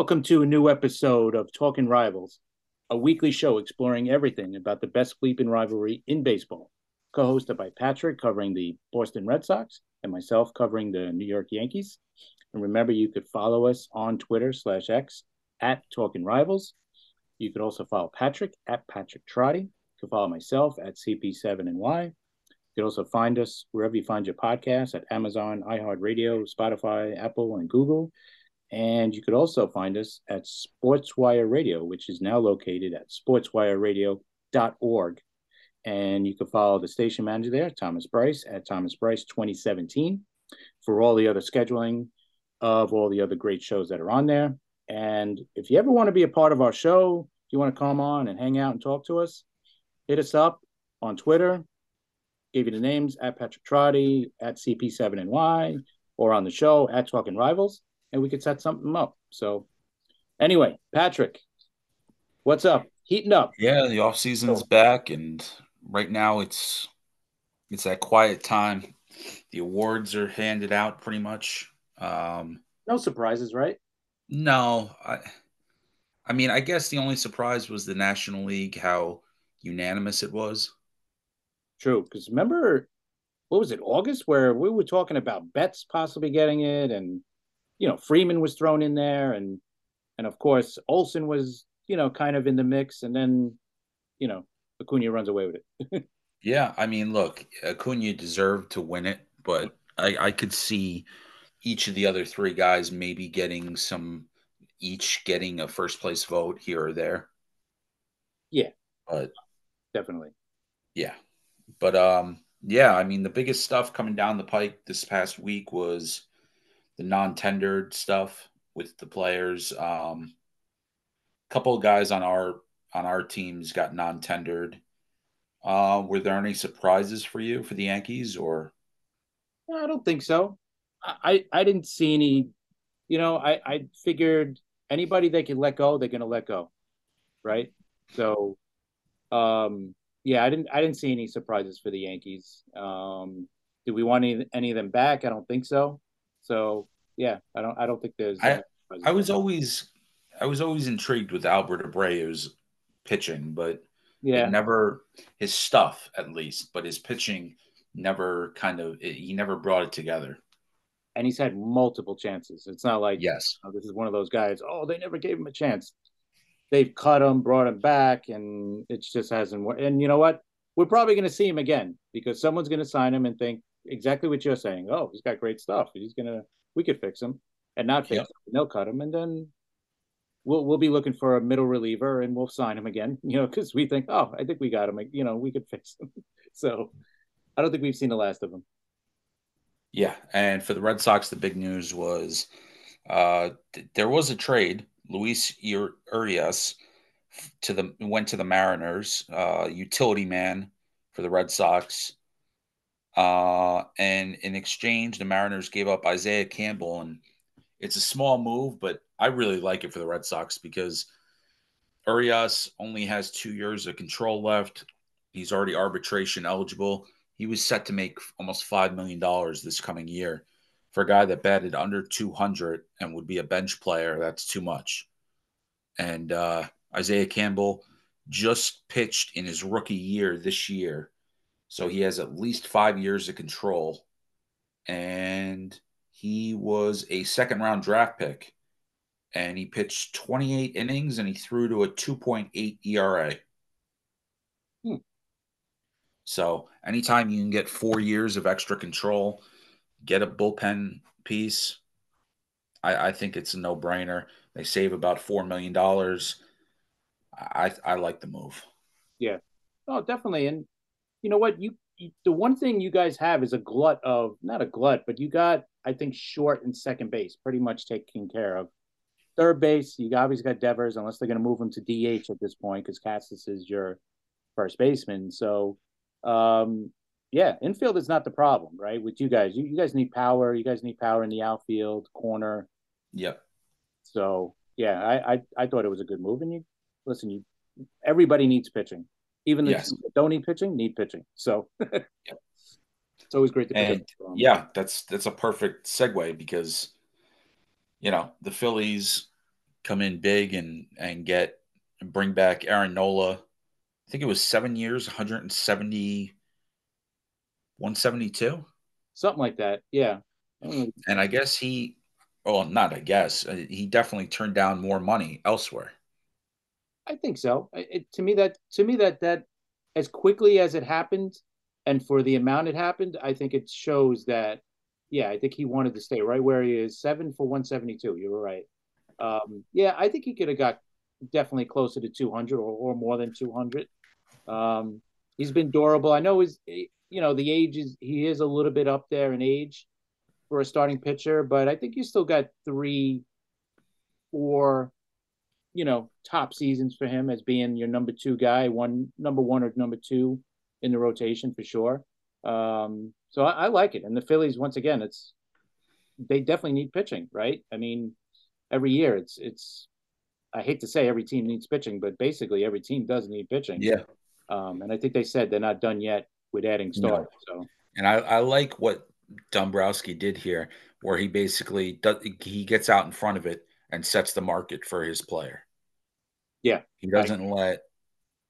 Welcome to a new episode of Talking Rivals, a weekly show exploring everything about the best bleeping rivalry in baseball. Co hosted by Patrick, covering the Boston Red Sox, and myself, covering the New York Yankees. And remember, you could follow us on Twitter slash X at Talking Rivals. You could also follow Patrick at Patrick Trotty. You can follow myself at CP7NY. You can also find us wherever you find your podcasts at Amazon, iHeartRadio, Spotify, Apple, and Google. And you could also find us at Sportswire Radio, which is now located at sportswireradio.org. And you can follow the station manager there, Thomas Bryce, at Thomas Bryce 2017 for all the other scheduling of all the other great shows that are on there. And if you ever want to be a part of our show, you want to come on and hang out and talk to us, hit us up on Twitter. Give you the names at Patrick Trotty, at CP7NY, or on the show at Talking Rivals and we could set something up. So, anyway, Patrick, what's up? Heating up. Yeah, the off season's back, and right now it's it's that quiet time. The awards are handed out pretty much. Um, no surprises, right? No, I, I mean, I guess the only surprise was the National League, how unanimous it was. True, because remember, what was it, August, where we were talking about Betts possibly getting it, and you know, Freeman was thrown in there, and and of course Olson was, you know, kind of in the mix, and then, you know, Acuna runs away with it. yeah, I mean, look, Acuna deserved to win it, but I, I could see each of the other three guys maybe getting some, each getting a first place vote here or there. Yeah, but definitely. Yeah, but um, yeah, I mean, the biggest stuff coming down the pike this past week was the non-tendered stuff with the players. Um, a couple of guys on our on our teams got non-tendered. Uh, were there any surprises for you for the Yankees or? I don't think so. I I didn't see any. You know, I I figured anybody they can let go, they're going to let go, right? So, um, yeah, I didn't I didn't see any surprises for the Yankees. Um, do we want any, any of them back? I don't think so. So yeah, I don't I don't think there's. I, uh, I was always I was always intrigued with Albert Abreu's pitching, but yeah, never his stuff at least, but his pitching never kind of he never brought it together. And he's had multiple chances. It's not like yes, oh, this is one of those guys. Oh, they never gave him a chance. They've cut him, brought him back, and it just hasn't worked. And you know what? We're probably going to see him again because someone's going to sign him and think exactly what you're saying. Oh, he's got great stuff. He's to we could fix him and not fix yep. him. They'll cut him, and then we'll we'll be looking for a middle reliever, and we'll sign him again. You know, because we think, oh, I think we got him. You know, we could fix him. so I don't think we've seen the last of him. Yeah, and for the Red Sox, the big news was uh, there was a trade. Luis Urias to the went to the Mariners, uh, utility man for the Red Sox. Uh, and in exchange, the Mariners gave up Isaiah Campbell, and it's a small move, but I really like it for the Red Sox because Urias only has two years of control left. He's already arbitration eligible. He was set to make almost five million dollars this coming year. For a guy that batted under 200 and would be a bench player, that's too much. And uh, Isaiah Campbell just pitched in his rookie year this year so he has at least five years of control. And he was a second round draft pick. And he pitched 28 innings and he threw to a 2.8 ERA. Hmm. So anytime you can get four years of extra control, get a bullpen piece, I, I think it's a no brainer. They save about $4 million. I, I like the move. Yeah. Oh, definitely. And you know what? You, you, the one thing you guys have is a glut of not a glut, but you got I think short and second base pretty much taken care of. Third base, you obviously got Devers, unless they're going to move him to DH at this point because Casas is your first baseman. So, um, yeah, infield is not the problem, right? With you guys, you, you guys need power. You guys need power in the outfield, corner. Yep. So yeah, I, I I thought it was a good move. And you listen, you everybody needs pitching. Even the yes. don't need pitching need pitching. So yeah. it's always great to and, Yeah, that's that's a perfect segue because you know the Phillies come in big and and get and bring back Aaron Nola. I think it was seven years, 170, 172, something like that. Yeah. And I guess he, well, not I guess uh, he definitely turned down more money elsewhere. I think so. It, to me, that to me that that as quickly as it happened, and for the amount it happened, I think it shows that. Yeah, I think he wanted to stay right where he is, seven for one seventy two. You were right. Um, yeah, I think he could have got definitely closer to two hundred or, or more than two hundred. Um, he's been durable. I know his, you know, the age is he is a little bit up there in age for a starting pitcher, but I think you still got three, four you know, top seasons for him as being your number two guy, one number one or number two in the rotation for sure. Um, so I, I like it. And the Phillies, once again, it's they definitely need pitching, right? I mean, every year it's it's I hate to say every team needs pitching, but basically every team does need pitching. Yeah. Um, and I think they said they're not done yet with adding starters. No. So and I, I like what Dombrowski did here, where he basically does he gets out in front of it and sets the market for his player. Yeah. He doesn't right.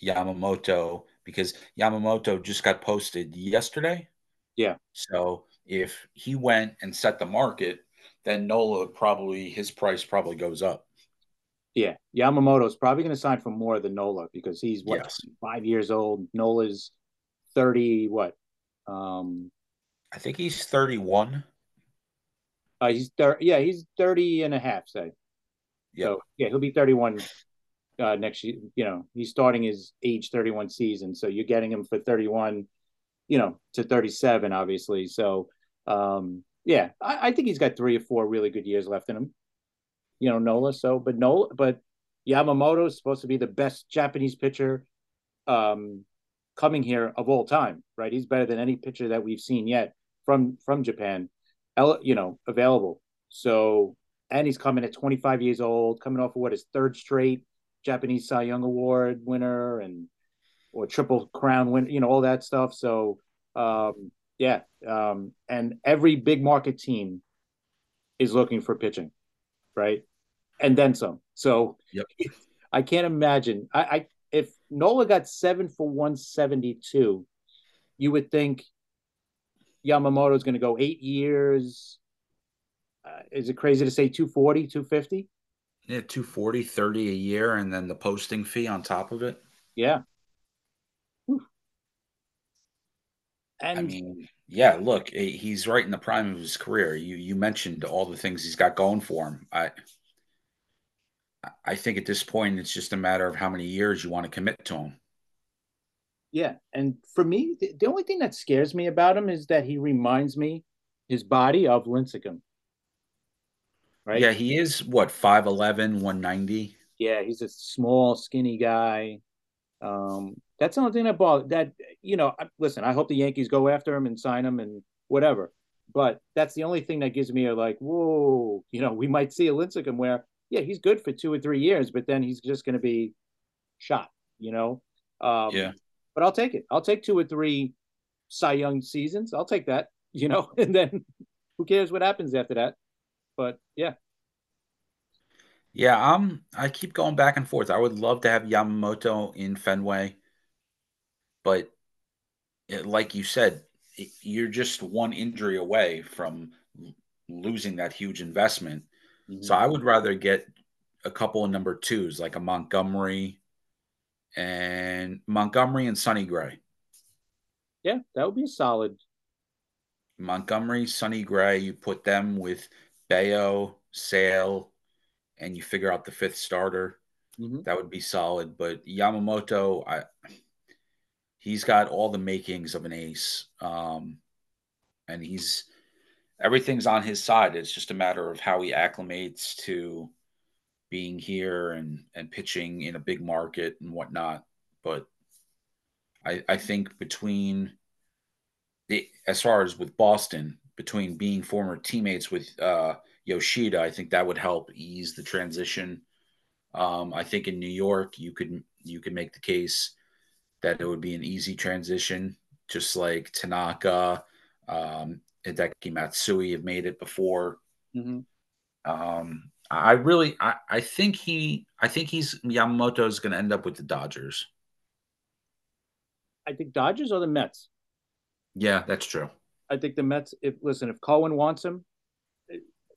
let Yamamoto because Yamamoto just got posted yesterday. Yeah. So if he went and set the market, then Nola probably his price probably goes up. Yeah, Yamamoto is probably going to sign for more than Nola because he's what yes. five years old. Nola's thirty. What? Um, I think he's thirty-one. Uh, he's thirty. Yeah, he's 30 and a half. Say. Yeah. So yeah, he'll be thirty-one uh, next year. You know, he's starting his age 31 season, so you're getting him for 31, you know, to 37, obviously. So, um, yeah, I, I think he's got three or four really good years left in him. You know, Nola. So, but Nola, but Yamamoto is supposed to be the best Japanese pitcher um, coming here of all time, right? He's better than any pitcher that we've seen yet from from Japan, you know, available. So, and he's coming at 25 years old, coming off of what his third straight Japanese Cy Young Award winner and or Triple Crown win, you know, all that stuff. So um, yeah, um, and every big market team is looking for pitching, right? And then some. So yep. I can't imagine. I, I if Nola got seven for one seventy two, you would think Yamamoto is going to go eight years. Uh, is it crazy to say 240, 250? Yeah, 240, 30 a year, and then the posting fee on top of it. Yeah. And I mean, yeah, look, eh, he's right in the prime of his career. You you mentioned all the things he's got going for him. I I think at this point it's just a matter of how many years you want to commit to him. Yeah, and for me, the, the only thing that scares me about him is that he reminds me his body of Lincecum right? Yeah, he is what 5'11, 190. Yeah, he's a small, skinny guy. Um, that's the only thing that bothers that you know. Listen, I hope the Yankees go after him and sign him and whatever. But that's the only thing that gives me a like, whoa, you know, we might see a Lincecum where, yeah, he's good for two or three years, but then he's just going to be shot, you know. Um, yeah. But I'll take it. I'll take two or three Cy Young seasons. I'll take that, you know, and then who cares what happens after that? But yeah. Yeah, um, I keep going back and forth. I would love to have Yamamoto in Fenway, but it, like you said, it, you're just one injury away from losing that huge investment. Mm-hmm. So I would rather get a couple of number twos, like a Montgomery and Montgomery and Sonny Gray. Yeah, that would be a solid. Montgomery, Sonny Gray, you put them with Bello, Sale, and you figure out the fifth starter, mm-hmm. that would be solid. But Yamamoto, I he's got all the makings of an ace. Um, and he's everything's on his side. It's just a matter of how he acclimates to being here and and pitching in a big market and whatnot. But I I think between the as far as with Boston, between being former teammates with uh, Yoshida, I think that would help ease the transition. Um, I think in New York, you could you could make the case that it would be an easy transition, just like Tanaka, um, Hideki Matsui have made it before. Mm-hmm. Um, I really, I, I think he, I think he's Yamamoto is going to end up with the Dodgers. I think Dodgers or the Mets. Yeah, that's true. I think the Mets. If listen, if Cohen wants him,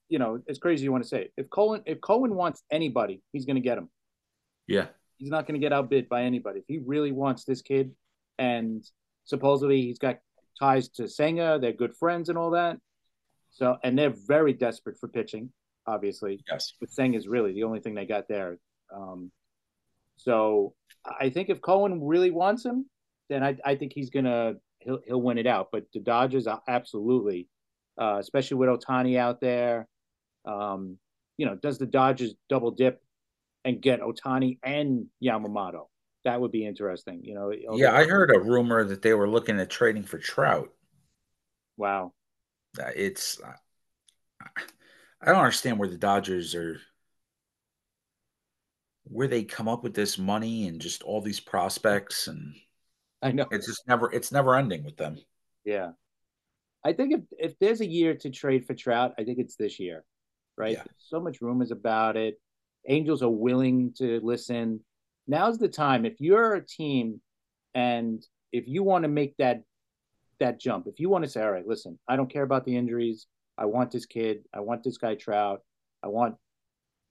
you know, it's crazy you want to say it. If Cohen, if Cohen wants anybody, he's going to get him. Yeah, he's not going to get outbid by anybody. If he really wants this kid, and supposedly he's got ties to Senga, they're good friends and all that. So, and they're very desperate for pitching, obviously. Yes. But Senga is really the only thing they got there. Um, so I think if Cohen really wants him, then I, I think he's gonna he'll he'll win it out. But the Dodgers, are absolutely, uh, especially with Ohtani out there. Um, you know, does the Dodgers double dip and get Ohtani and Yamamoto? That would be interesting. You know. Yeah, I heard a rumor that they were looking at trading for Trout. Wow. Uh, it's I don't understand where the Dodgers are where they come up with this money and just all these prospects and I know it's just never it's never ending with them. Yeah. I think if if there's a year to trade for Trout, I think it's this year. Right? Yeah. so much rumors about it. Angels are willing to listen. Now's the time. If you're a team and if you want to make that that jump, if you want to say, all right, listen, I don't care about the injuries. I want this kid. I want this guy Trout. I want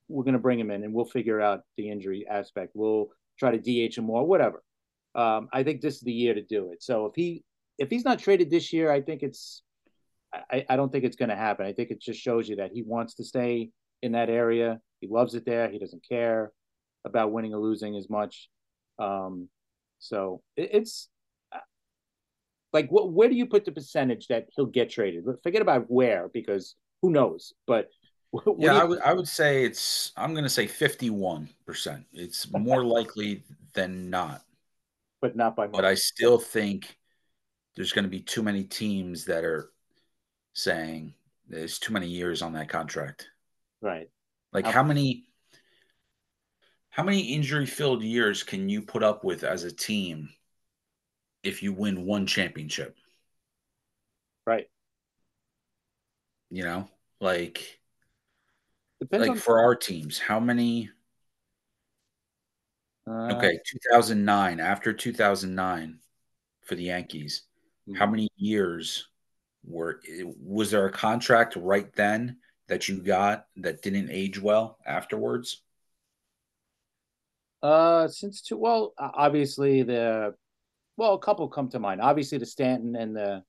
we're going to bring him in and we'll figure out the injury aspect. We'll try to DH him more, whatever. Um, I think this is the year to do it. So if he if he's not traded this year, I think it's I, I don't think it's going to happen. I think it just shows you that he wants to stay in that area. He loves it there. He doesn't care about winning or losing as much. Um, so it, it's like what, where do you put the percentage that he'll get traded? Forget about where because who knows. But yeah, I would I would say it's I'm going to say 51 percent. It's more likely than not but not by much. But I still think there's going to be too many teams that are saying there's too many years on that contract. Right. Like how, how many how many injury filled years can you put up with as a team if you win one championship? Right. You know, like Depends like for our teams, how many uh, okay, 2009. After 2009, for the Yankees, mm-hmm. how many years were was there a contract right then that you got that didn't age well afterwards? Uh, since two. Well, obviously the well, a couple come to mind. Obviously the Stanton and the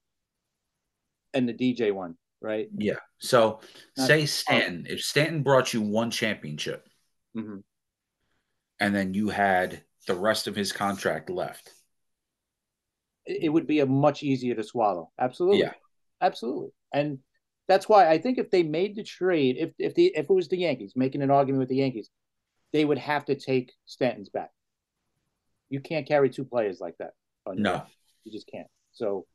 and the DJ one, right? Yeah. So Not, say Stanton, oh. if Stanton brought you one championship. Mm-hmm and then you had the rest of his contract left. It would be a much easier to swallow. Absolutely. Yeah. Absolutely. And that's why I think if they made the trade, if if the if it was the Yankees making an argument with the Yankees, they would have to take Stanton's back. You can't carry two players like that. no, you just can't. So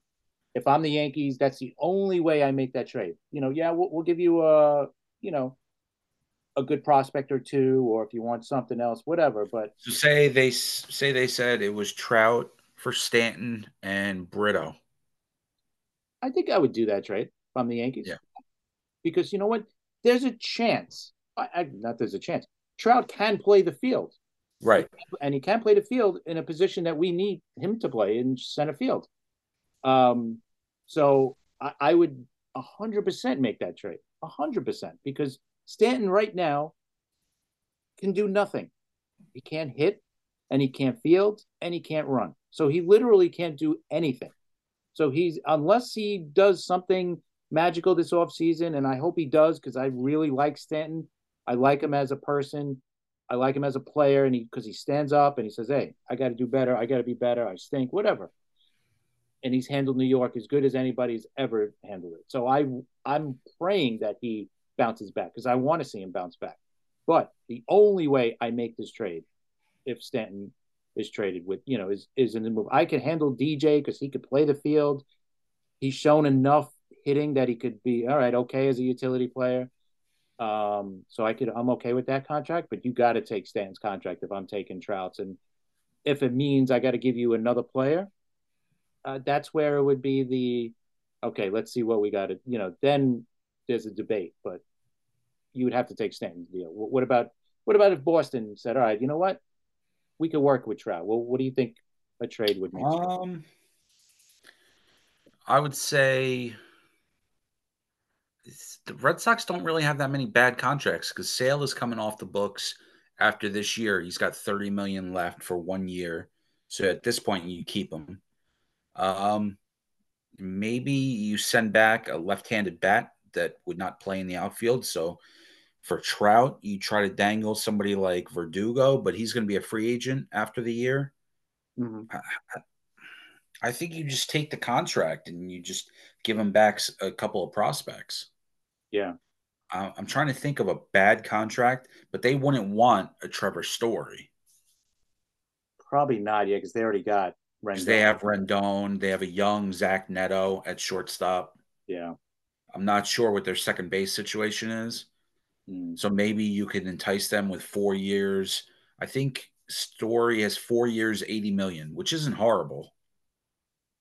if I'm the Yankees, that's the only way I make that trade. You know, yeah, we'll, we'll give you a you know a good prospect or two, or if you want something else, whatever. But so say they say they said it was Trout for Stanton and Brito. I think I would do that trade from the Yankees. Yeah, because you know what? There's a chance. I, I, not there's a chance. Trout can play the field, right? And he can play the field in a position that we need him to play in center field. Um, so I, I would hundred percent make that trade, hundred percent, because Stanton right now can do nothing. He can't hit and he can't field and he can't run. So he literally can't do anything. So he's unless he does something magical this offseason, and I hope he does because I really like Stanton. I like him as a person. I like him as a player, and he because he stands up and he says, "Hey, I got to do better. I got to be better. I stink. Whatever." And he's handled New York as good as anybody's ever handled it. So I I'm praying that he bounces back because I want to see him bounce back. But the only way I make this trade, if Stanton is traded with, you know, is is in the move. I can handle DJ because he could play the field. He's shown enough hitting that he could be all right, okay as a utility player. Um, so I could I'm okay with that contract, but you got to take Stanton's contract if I'm taking Trout's, and if it means I got to give you another player, uh, that's where it would be the okay. Let's see what we got to, you know. Then there's a debate, but you would have to take Stanton's deal. What about what about if Boston said, "All right, you know what, we could work with Trout." Well, what do you think a trade would make? Um, I would say the Red Sox don't really have that many bad contracts because Sale is coming off the books after this year. He's got 30 million left for one year. So at this point, you keep him. Um, maybe you send back a left-handed bat that would not play in the outfield. So for Trout, you try to dangle somebody like Verdugo, but he's going to be a free agent after the year. Mm-hmm. I, I, think you just take the contract and you just give him back a couple of prospects. Yeah. I'm trying to think of a bad contract, but they wouldn't want a Trevor Story. Probably not, yeah, because they already got Rendon. They have Rendon. They have a young Zach Neto at shortstop. Yeah. I'm not sure what their second base situation is. Mm. So maybe you can entice them with four years. I think Story has four years, 80 million, which isn't horrible.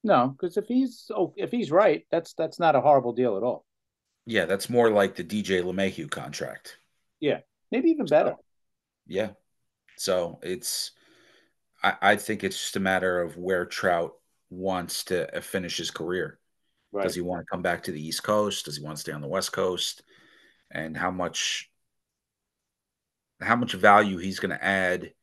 No, because if he's oh, if he's right, that's that's not a horrible deal at all. Yeah, that's more like the DJ LeMahieu contract. Yeah, maybe even better. So, yeah. So it's, I, I think it's just a matter of where Trout wants to uh, finish his career. Right. Does he want to come back to the East Coast? Does he want to stay on the West Coast? And how much, how much value he's going to add?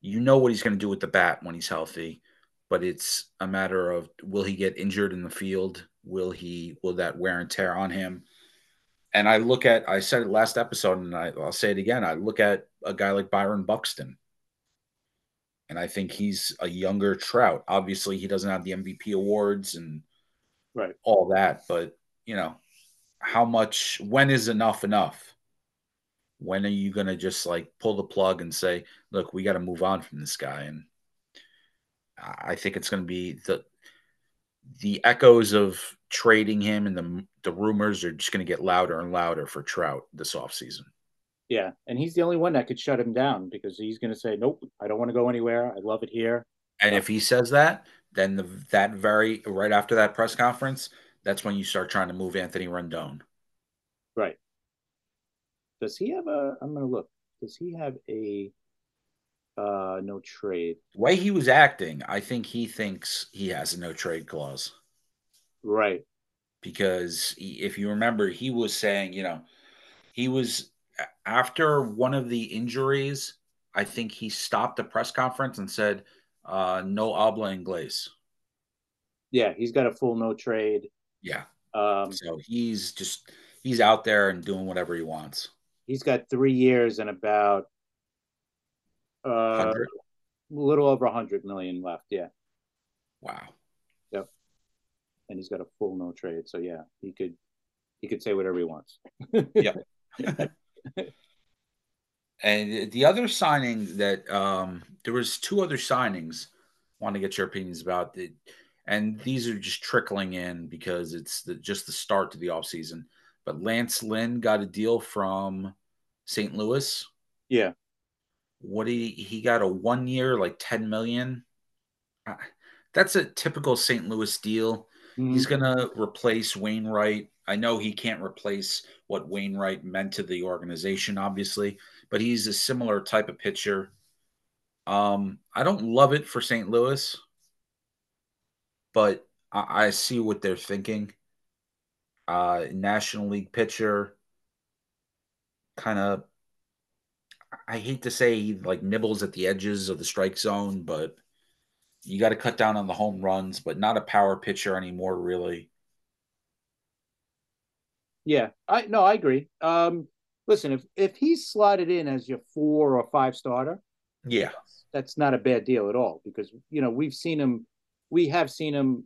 You know what he's going to do with the bat when he's healthy, but it's a matter of will he get injured in the field? Will he will that wear and tear on him? And I look at I said it last episode and I, I'll say it again. I look at a guy like Byron Buxton. And I think he's a younger Trout. Obviously, he doesn't have the MVP awards and right all that, but you know, how much when is enough enough? When are you gonna just like pull the plug and say, look, we got to move on from this guy? And I think it's going to be the the echoes of trading him and the the rumors are just going to get louder and louder for Trout this offseason. Yeah, and he's the only one that could shut him down because he's going to say, "Nope, I don't want to go anywhere. I love it here." And if he says that, then the, that very right after that press conference, that's when you start trying to move Anthony Rendon. Right. Does he have a? I'm going to look. Does he have a uh, no trade. The way he was acting, I think he thinks he has a no trade clause. Right. Because he, if you remember, he was saying, you know, he was after one of the injuries, I think he stopped the press conference and said, uh, no habla inglés. Yeah, he's got a full no trade. Yeah. Um, so he's just he's out there and doing whatever he wants. He's got three years and about uh, a little over a hundred million left. Yeah. Wow. Yep. And he's got a full no trade, so yeah, he could he could say whatever he wants. yep. and the other signing that um, there was two other signings. I want to get your opinions about it, and these are just trickling in because it's the, just the start to the offseason. But Lance Lynn got a deal from St. Louis. Yeah what he he got a one year like 10 million uh, that's a typical st louis deal mm-hmm. he's gonna replace wainwright i know he can't replace what wainwright meant to the organization obviously but he's a similar type of pitcher um i don't love it for st louis but i, I see what they're thinking uh national league pitcher kind of I hate to say he like nibbles at the edges of the strike zone, but you got to cut down on the home runs, but not a power pitcher anymore, really. Yeah, I no, I agree. Um, listen, if if he's slotted in as your four or five starter, yeah, that's not a bad deal at all because you know we've seen him, we have seen him,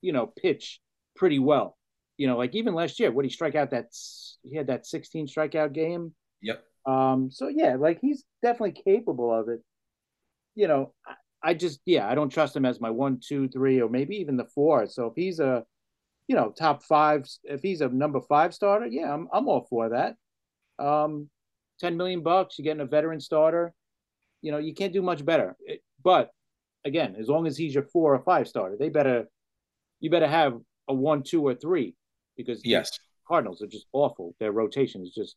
you know, pitch pretty well. You know, like even last year, what he strike out that he had that 16 strikeout game. Yep. Um, so yeah, like he's definitely capable of it. You know, I, I just yeah, I don't trust him as my one, two, three, or maybe even the four. So if he's a, you know, top five, if he's a number five starter, yeah, I'm I'm all for that. Um, ten million bucks, you're getting a veteran starter. You know, you can't do much better. It, but again, as long as he's your four or five starter, they better, you better have a one, two, or three, because yes, Cardinals are just awful. Their rotation is just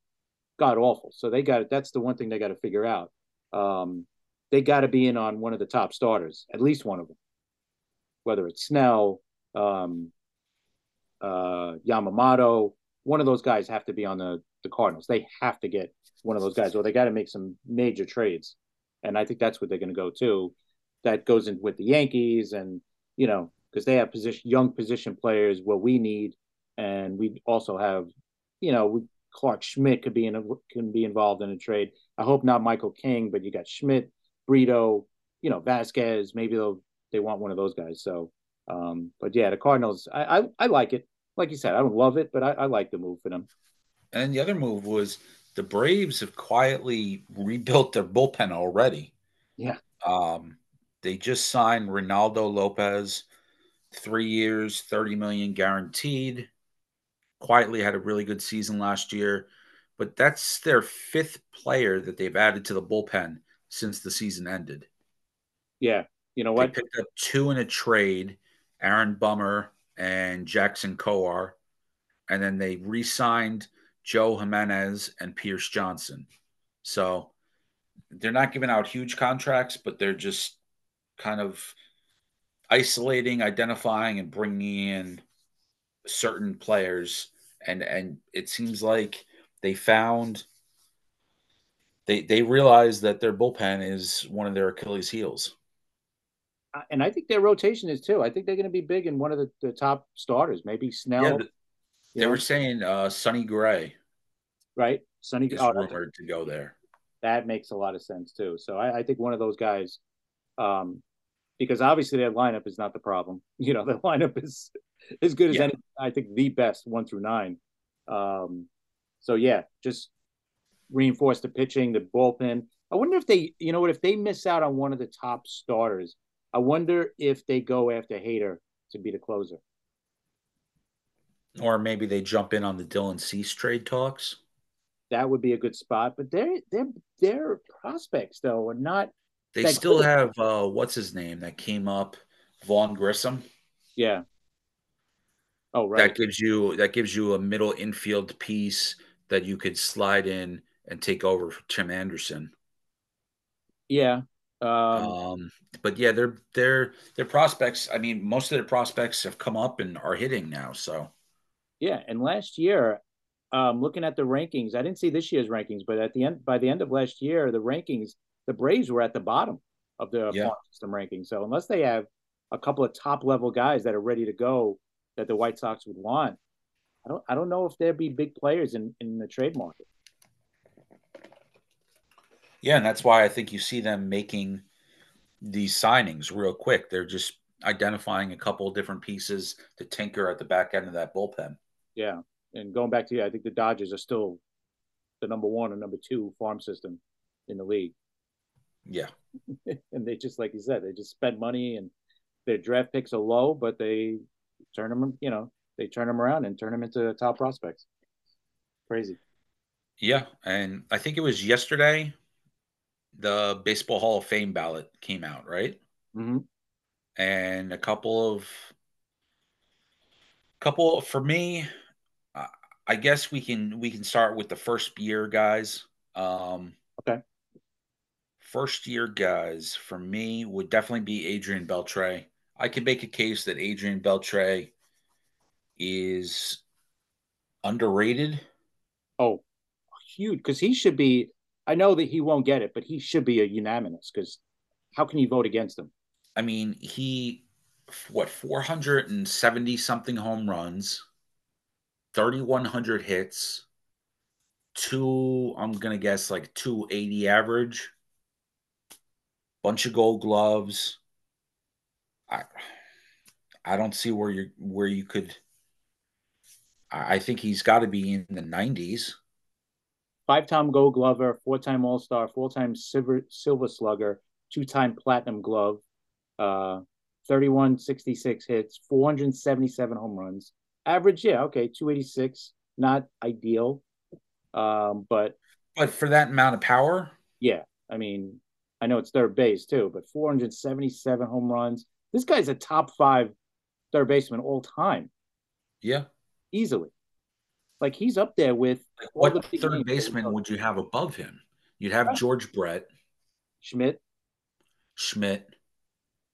god awful. So they got that's the one thing they got to figure out. Um, they got to be in on one of the top starters, at least one of them, whether it's Snell, um, uh, Yamamoto. One of those guys have to be on the the Cardinals. They have to get one of those guys, or they got to make some major trades, and I think that's what they're going to go to. That goes in with the Yankees, and you know because they have position young position players what we need, and we also have, you know, we, Clarke Schmidt could be in a, can be involved in a trade. I hope not Michael King, but you got Schmidt, Brito, you know, Vasquez. Maybe they'll they want one of those guys. So, um, but yeah, the Cardinals, I, I, I like it. Like you said, I don't love it, but I, I like the move for them. And the other move was the Braves have quietly rebuilt their bullpen already. Yeah. Um, they just signed Reynaldo Lopez, three years, 30 million guaranteed. Quietly had a really good season last year, but that's their fifth player that they've added to the bullpen since the season ended. Yeah. You know what? They picked up two in a trade, Aaron Bummer and Jackson Kowar. And then they re signed Joe Jimenez and Pierce Johnson. So they're not giving out huge contracts, but they're just kind of isolating, identifying, and bringing in certain players. And and it seems like they found they they realize that their bullpen is one of their Achilles heels. And I think their rotation is too. I think they're going to be big in one of the, the top starters. Maybe Snell. Yeah, they know? were saying uh, Sonny Gray, right? Sonny is oh, rumored to go there. That makes a lot of sense too. So I, I think one of those guys, um, because obviously their lineup is not the problem. You know, their lineup is as good as yeah. any. I think the best one through nine. Um, so yeah, just reinforce the pitching, the bullpen. I wonder if they, you know what, if they miss out on one of the top starters, I wonder if they go after Hader to be the closer. Or maybe they jump in on the Dylan Cease trade talks. That would be a good spot, but their their their prospects though are not they still have uh, what's his name that came up, Vaughn Grissom. Yeah. Oh right. That gives you that gives you a middle infield piece that you could slide in and take over for Tim Anderson. Yeah. Um, um, but yeah, they're they're they're prospects. I mean, most of their prospects have come up and are hitting now. So yeah, and last year, um, looking at the rankings, I didn't see this year's rankings, but at the end by the end of last year, the rankings the Braves were at the bottom of the yeah. farm system ranking. So unless they have a couple of top level guys that are ready to go that the White Sox would want, I don't I don't know if there'd be big players in, in the trade market. Yeah, and that's why I think you see them making these signings real quick. They're just identifying a couple of different pieces to tinker at the back end of that bullpen. Yeah. And going back to you, I think the Dodgers are still the number one and number two farm system in the league. Yeah. and they just like you said, they just spend money and their draft picks are low, but they turn them, you know, they turn them around and turn them into top prospects. Crazy. Yeah, and I think it was yesterday the Baseball Hall of Fame ballot came out, right? Mm-hmm. And a couple of couple for me, I guess we can we can start with the first year guys. Um, okay first year guys for me would definitely be Adrian Beltre. I could make a case that Adrian Beltre is underrated. Oh, huge. Because he should be, I know that he won't get it, but he should be a unanimous because how can you vote against him? I mean, he, what, 470 something home runs, 3,100 hits, two, I'm going to guess like 280 average bunch of gold gloves. I I don't see where you where you could. I think he's got to be in the nineties. Five-time Gold Glover, four-time All-Star, four-time Silver Silver Slugger, two-time Platinum Glove, uh, 31, 66 hits, 477 home runs. Average, yeah, okay, 286. Not ideal, um, but but for that amount of power, yeah. I mean, I know it's third base too, but 477 home runs. This guy's a top five third baseman all time. Yeah. Easily. Like he's up there with Like, all the what third names that we baseman would you have above him? You'd have George Brett, Schmidt, Schmidt.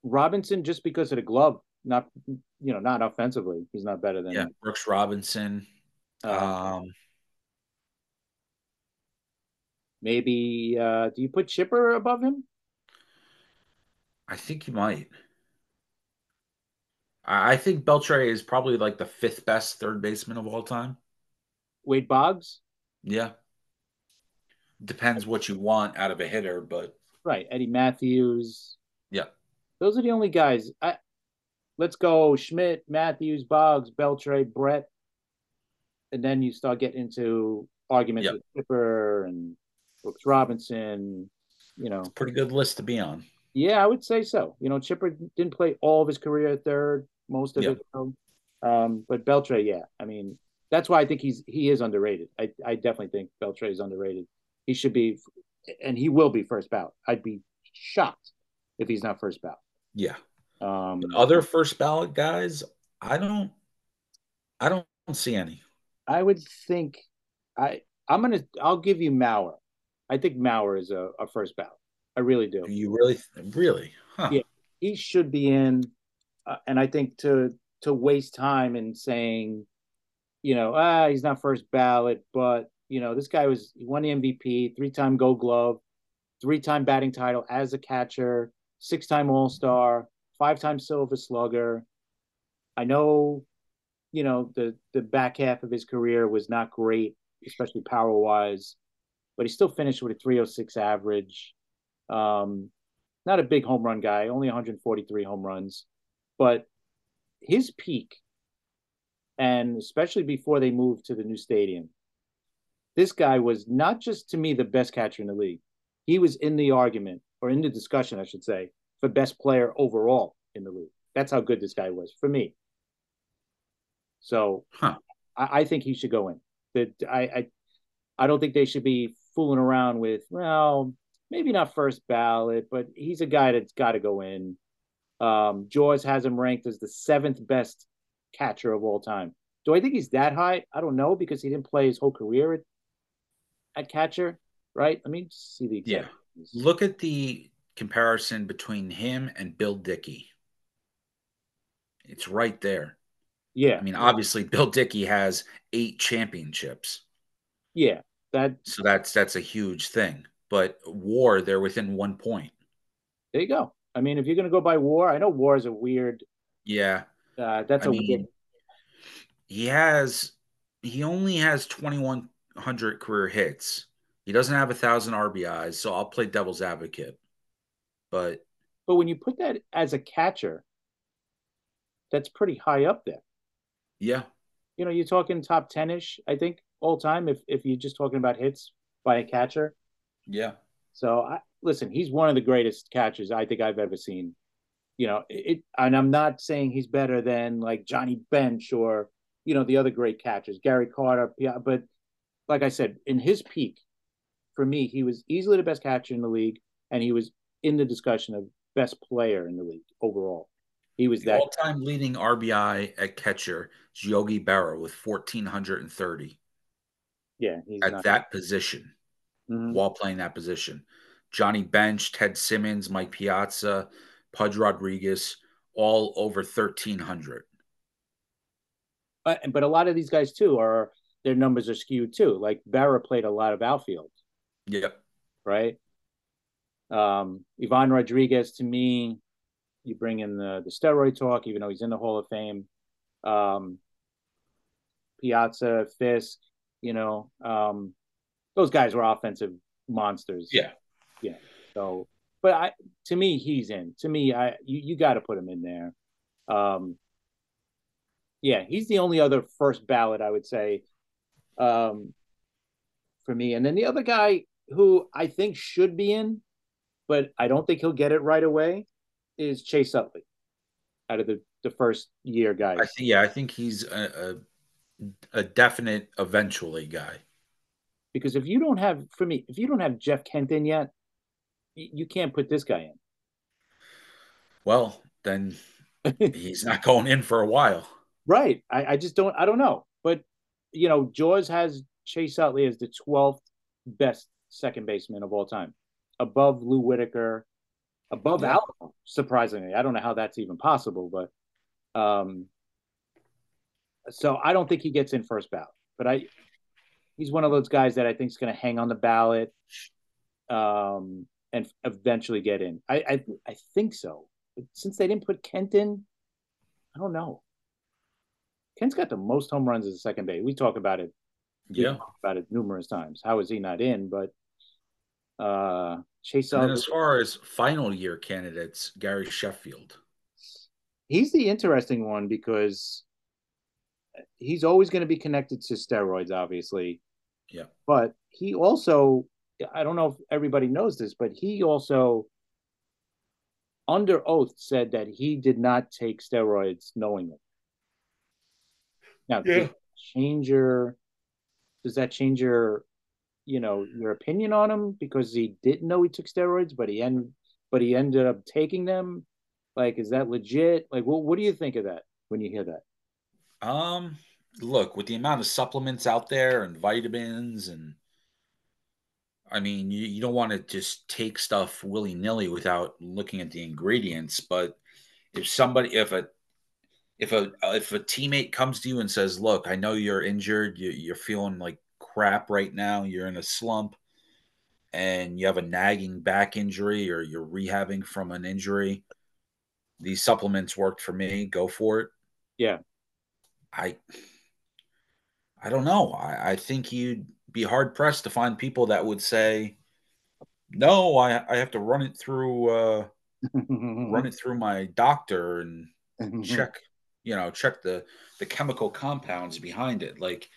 Robinson, just because of the glove, not you know, not offensively, he's not better than Yeah, Brooks Robinson. uh, Um, maybe. Uh, do you put Chipper above him? I think you might. I think Beltre is probably like the fifth best third baseman of all time. Wade Boggs, Yeah. Depends what you want out of a hitter, but right? Eddie Mathews. yeah. Those are the only guys. I let's go Schmidt, Mathews, Boggs, Beltre, Brett, and then you start getting into arguments Yep. with Chipper and Brooks Robinson. You know, Pretty good list to be on. yeah, I would say so. You know, Chipper didn't play all of his career at third, most of Yep. it. Um, but Beltre, yeah, I mean, that's why I think he's he is underrated. I I definitely think Beltre is underrated. He should be, and he will be first ballot. I'd be shocked if he's not first ballot. Yeah. Um, Other first ballot guys, I don't I don't see any. I would think I I'm gonna I'll give you Mauer. I think Mauer is a, a first ballot. I really do. You really really? Huh. Yeah. He should be in, uh, and I think to to waste time in saying, you know, ah, he's not first ballot, but you know, this guy was he won the MVP, three time Gold Glove, three time batting title as a catcher, six time All Star, five time Silver Slugger. I know, you know, the the back half of his career was not great, especially power wise, but he still finished with a 306 average. Um, not a big home run guy, only 143 home runs, but his peak, and especially before they moved to the new stadium, this guy was not just to me the best catcher in the league. He was in the argument or in the discussion, I should say, for best player overall in the league. That's how good this guy was for me. So Huh. I, I think he should go in. That I, I I don't think they should be fooling around with, well, maybe not first ballot, but he's a guy that's got to go in. Um, Jaws has him ranked as the seventh best catcher of all time. Do I think he's that high? I don't know because he didn't play his whole career at, at catcher, right? Let me see the Yeah. Look at the comparison between him and Bill Dickey. It's right there. Yeah. I mean, obviously Bill Dickey has eight championships. yeah. That So that's that's a huge thing. But war, they're within one point. there you go. I mean, if you're gonna go by war, I know war is a weird. Yeah. Uh, that's I a mean, weird. he has he only has 2100 career hits. He doesn't have a thousand RBIs, so I'll play devil's advocate. But But when you put that as a catcher, that's pretty high up there. yeah, You know, you're talking top ten ish, I think, all time. If if you're just talking about hits by a catcher, yeah, So I listen, he's one of the greatest catchers I think I've ever seen. You know, it and I'm not saying he's better than like Johnny Bench or you know the other great catchers, Gary Carter, but like I said, in his peak, for me, he was easily the best catcher in the league, and he was in the discussion of best player in the league overall. He was the that all-time leading RBI at catcher Yogi Berra with 1430 yeah, he's at not that position Mhm. while playing that position. Johnny Bench, Ted Simmons, Mike Piazza, Pudge Rodriguez, all over 1300. but but a lot of these guys too are their numbers are skewed too. Like Berra played a lot of outfield. Yep. right? Um, Ivan Rodriguez, to me, you bring in the, the steroid talk, even though he's in the Hall of Fame. Um, Piazza, Fisk, you know, um, those guys were offensive monsters. Yeah. yeah. So, but I, to me, he's in. To me, I you, you got to put him in there. Um, yeah, he's the only other first ballot I would say um, for me. And then the other guy who I think should be in, but I don't think he'll get it right away, is Chase Utley. Out of the the first year guys, I think yeah, I think he's a, a, a definite eventually guy. because if you don't have, for me, if you don't have Jeff Kent in yet, you can't put this guy in. Well, then he's not going in for a while. right? I, I just don't. I don't know, but you know, Jaws has Chase Utley as the 12th best second baseman of all time, above Lou Whitaker, above yeah. Al. Surprisingly, I don't know how that's even possible, but um, so I don't think he gets in first ballot. But I, he's one of those guys that I think is going to hang on the ballot, um, and eventually get in. I, I I think so. But since they didn't put Kent in, I don't know. Kent's got the most home runs as a second base. We talk about it. Yeah, about it numerous times. How is he not in? But uh Chase. And as far as final year candidates, Gary Sheffield. He's the interesting one because he's always going to be connected to steroids, obviously. Yeah. But he also, I don't know if everybody knows this, but he also, under oath, said that he did not take steroids knowingly. Now, yeah. change your, does that change your you know your opinion on him because he didn't know he took steroids, but he end but he ended up taking them. Like, is that legit? Like, what what do you think of that when you hear that? Um, look, with the amount of supplements out there and vitamins and I mean, you, you don't want to just take stuff willy nilly without looking at the ingredients. But if somebody, if a, if a, if a teammate comes to you and says, "Look, I know you're injured. You, you're feeling like crap right now, you're in a slump, and you have a nagging back injury or you're rehabbing from an injury, these supplements worked for me. Go for it. Yeah. I I don't know. I, I think you'd be hard pressed to find people that would say, No, I, I have to run it through uh run it through my doctor and check, you know, check the the chemical compounds behind it. Like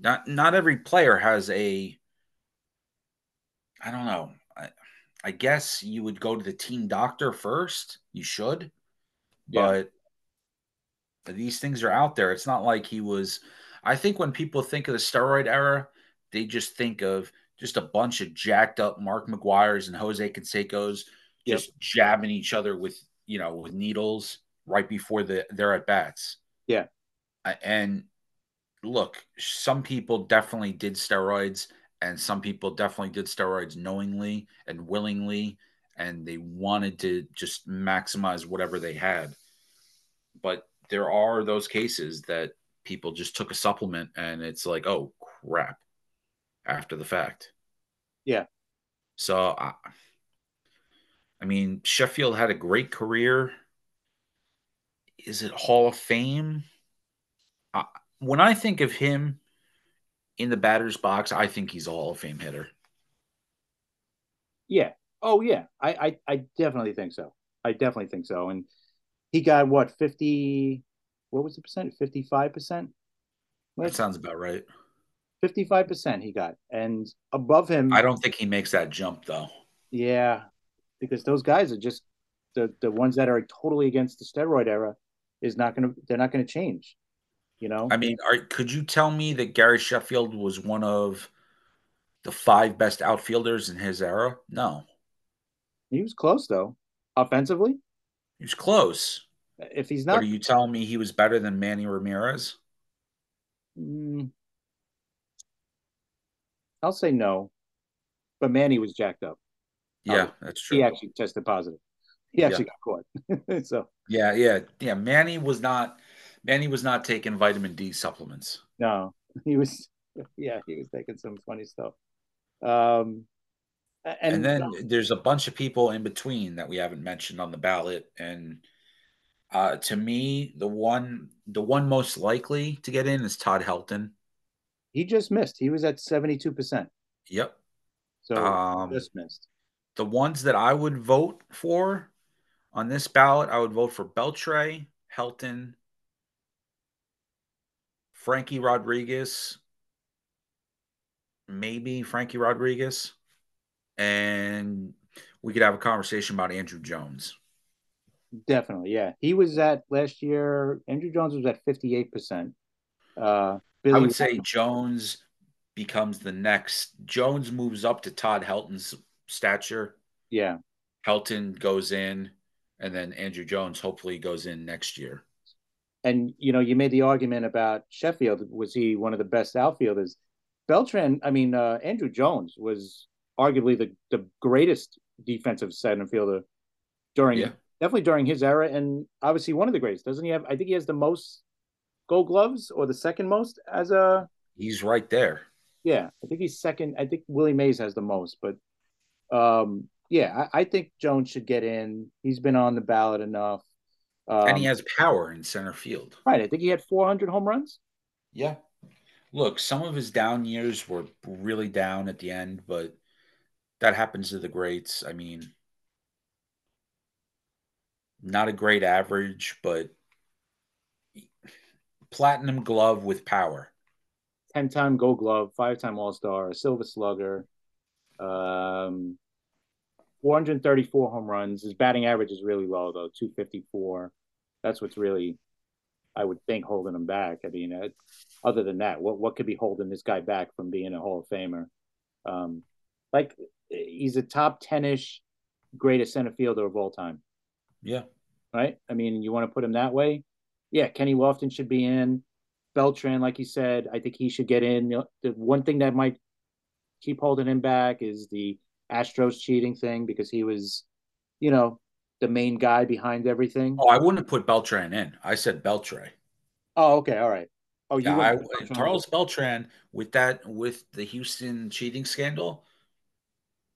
not not every player has a I don't know. I, I guess you would go to the team doctor first. You should. Yeah. But these things are out there. It's not like he was I think when people think of the steroid era, they just think of just a bunch of jacked up Mark McGwire's and Jose Cansecos just yep. jabbing each other with, you know, with needles right before the they're at bats. Yeah. And look, some people definitely did steroids, and some people definitely did steroids knowingly and willingly, and they wanted to just maximize whatever they had. But there are those cases that people just took a supplement and it's like, oh crap, after the fact. Yeah. So, I, I mean, Sheffield had a great career. Is it Hall of Fame? when I think of him in the batter's box, I think he's a Hall of Fame hitter. Yeah. Oh yeah. I I, I definitely think so. I definitely think so. And he got what fifty? What was the percent? Fifty five percent. That sounds about right. Fifty five percent he got, and above him. I don't think he makes that jump though. Yeah, because those guys are just the the ones that are totally against the steroid era is not going to they're not going to change. You know, I mean, are, could you tell me that Gary Sheffield was one of the five best outfielders in his era? No, he was close though. Offensively, he was close. If he's not, but are you telling me he was better than Manny Ramirez? Mm, I'll say no, but Manny was jacked up. Yeah, that's true. He actually tested positive. He actually yeah. got caught. so yeah, yeah, yeah. Manny was not Manny was not taking vitamin D supplements. No, he was. Yeah, he was taking some funny stuff. Um, and, and then uh, there's a bunch of people in between that we haven't mentioned on the ballot. And uh, to me, the one the one most likely to get in is Todd Helton. He just missed. He was at seventy two percent. Yep. So um, just missed. The ones that I would vote for on this ballot, I would vote for Beltre, Helton, Frankie Rodriguez, maybe Frankie Rodriguez, and we could have a conversation about Andruw Jones. Definitely, yeah. He was at last year. Andruw Jones was at fifty eight percent. Uh, I would say Jones becomes the next. Jones moves up to Todd Helton's stature. Yeah, Helton goes in, and then Andruw Jones hopefully goes in next year. and you know, you made the argument about Sheffield. Was he one of the best outfielders? Beltran, I mean, uh, Andruw Jones was arguably the, the greatest defensive center fielder during yeah. definitely during his era, and obviously one of the greatest. Doesn't he have? I think he has the most Gold Gloves or the second most as a. He's right there. Yeah, I think he's second. I think Willie Mays has the most, but um, yeah, I, I think Jones should get in. He's been on the ballot enough. Um, and he has power in center field. Right. I think he had 400 home runs. Yeah. Look, some of his down years were really down at the end, but that happens to the greats. I mean, not a great average, but platinum glove with power. 10 time gold glove, five time all star, a silver slugger, um, 434 home runs. His batting average is really low, though 254. That's what's really, I would think, holding him back. I mean, uh, other than that, what, what could be holding this guy back from being a Hall of Famer? Um, like, he's a top 10 ish greatest center fielder of all time. Yeah. Right. I mean, you want to put him that way? Yeah. Kenny Lofton should be in. Beltran, like you said, I think he should get in. The one thing that might keep holding him back is the Astros cheating thing because he was, you know, the main guy behind everything. Oh, I wouldn't have put Beltran in. I said Beltre. Oh, okay, all right. Oh, you yeah, I, Carlos Beltran with that with the Houston cheating scandal.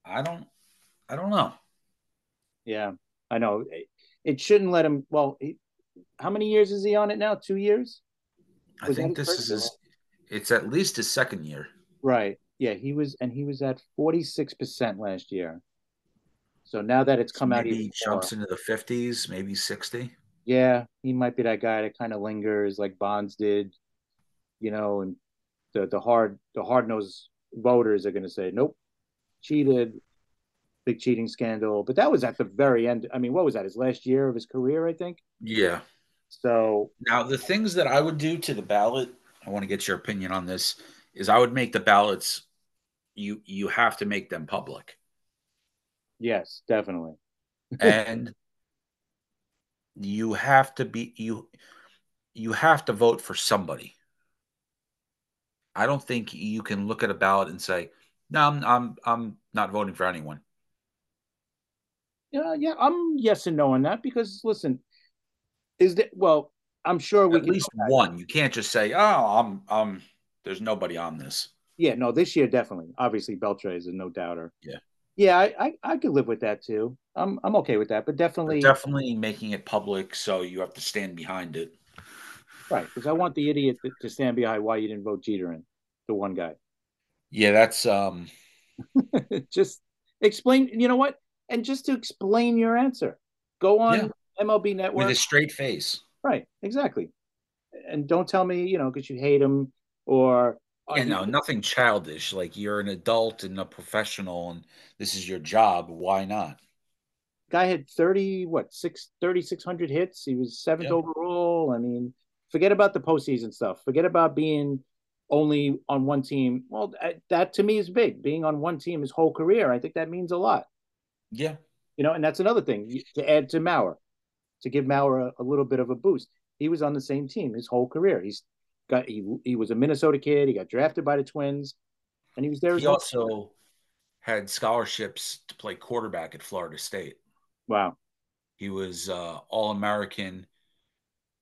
I don't, I don't know. Yeah, I know. It shouldn't let him. Well, he, how many years is he on it now? Two years. Was I think this is his, it's at least his second year. Right. Yeah, he was, and he was at forty six percent last year. So now that it's come so out, he jumps more, into the fifties, maybe sixty. Yeah, he might be that guy that kind of lingers like Bonds did, you know, and the the hard the hard nosed voters are going to say nope, cheated, big cheating scandal. But that was at the very end. I mean, what was that? His last year of his career, I think. Yeah. So now the things that I would do to the ballot, I want to get your opinion on this. Is I would make the ballots. You you have to make them public. Yes, definitely. and you have to be you you have to vote for somebody. I don't think you can look at a ballot and say, "No, I'm I'm, I'm not voting for anyone." Yeah, yeah, I'm yes and no on that because listen, is that well? I'm sure we at least one. You can't just say, "Oh, I'm um." There's nobody on this. Yeah, no, this year definitely. Obviously, Beltre is a no doubter. Yeah, yeah, I, I, I could live with that too. I'm I'm okay with that, but definitely but definitely making it public so you have to stand behind it. Right, because I want the idiot to stand behind why you didn't vote Jeter in, the one guy. Yeah, that's um. just explain. You know what? And just to explain your answer, go on yeah. MLB Network with a straight face. Right, exactly. And don't tell me, you know, because you hate him or yeah, no, nothing childish. Like you're an adult and a professional, and this is your job. Why not? Guy had 30, what, six, 3,600 hits. He was seventh yeah. overall. I mean, forget about the postseason stuff. Forget about being only on one team. Well, that, that to me is big. Being on one team his whole career, I think that means a lot. Yeah. You know, and that's another thing to add to Mauer, to give Mauer a, a little bit of a boost. He was on the same team his whole career. He's got he he was a Minnesota kid. He got drafted by the Twins, and he was there. He also had scholarships to play quarterback at Florida State. Wow. He was uh, All American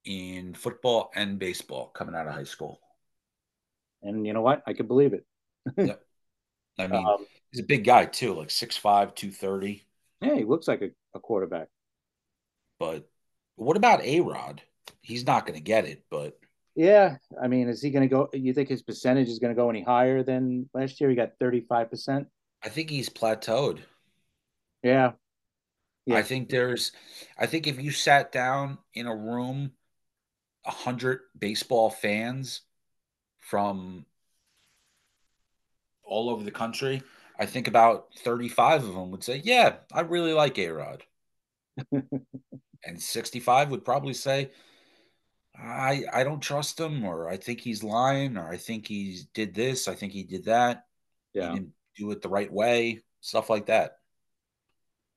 in football and baseball coming out of high school. And you know what? I could believe it. yep. I mean, um, he's a big guy too, like 6'5, 230. Yeah, he looks like a, a quarterback. But what about A Rod? He's not going to get it, but yeah, I mean, is he going to go? You think his percentage is going to go any higher than last year? He got thirty five percent. I think he's plateaued. Yeah. yeah. I think there's, I think if you sat down in a room, a hundred baseball fans from all over the country, I think about 35 of them would say, Yeah, I really like A Rod. and 65 would probably say, I I don't trust him, or I think he's lying, or I think he did this, I think he did that. Yeah, he didn't do it the right way, stuff like that.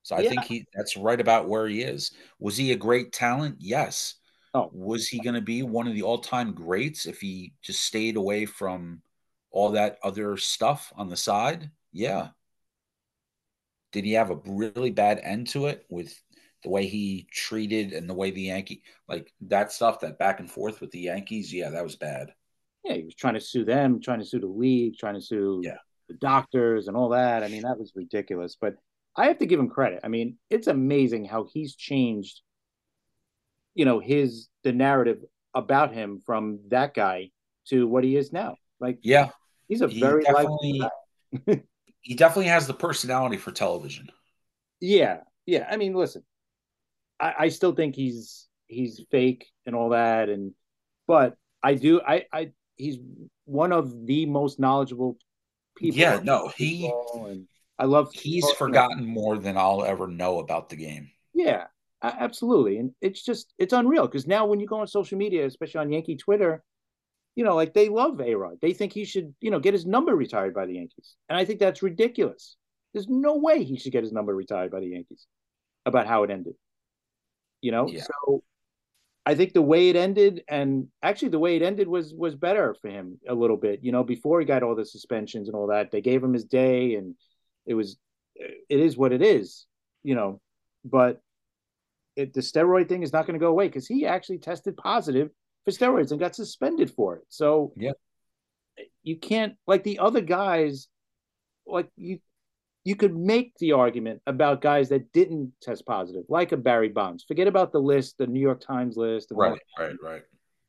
So I yeah. think he that's right about where he is. Was he a great talent? Yes, Oh. Was he going to be one of the all-time greats if he just stayed away from all that other stuff on the side? Yeah. Did he have a really bad end to it with the way he treated and the way the Yankee like that stuff, that back and forth with the Yankees? Yeah, that was bad. Yeah, he was trying to sue them, trying to sue the league, trying to sue yeah. the doctors and all that. I mean, that was ridiculous. But I have to give him credit. I mean, it's amazing how he's changed, you know, his the narrative about him from that guy to what he is now. Like, yeah, he's a he very definitely, he definitely has the personality for television. Yeah, yeah. I mean, listen, I, I still think he's he's fake and all that, and but I do I I he's one of the most knowledgeable people. Yeah, no, he and I love he's forgotten more than I'll ever know about the game. Yeah, absolutely, and it's just it's unreal because now when you go on social media, especially on Yankee Twitter, you know, like they love A Rod. They think he should, you know, get his number retired by the Yankees, and I think that's ridiculous. There's no way he should get his number retired by the Yankees. About how it ended, you know. Yeah. So I think the way it ended, and actually the way it ended was was better for him a little bit. You know, before he got all the suspensions and all that, they gave him his day, and it was it is what it is, you know. But it, the steroid thing is not going to go away because he actually tested positive for steroids and got suspended for it. So yeah, you can't like the other guys. Like you, you could make the argument about guys that didn't test positive, like a Barry Bonds. Forget about the list, the New York Times list. right, right, right.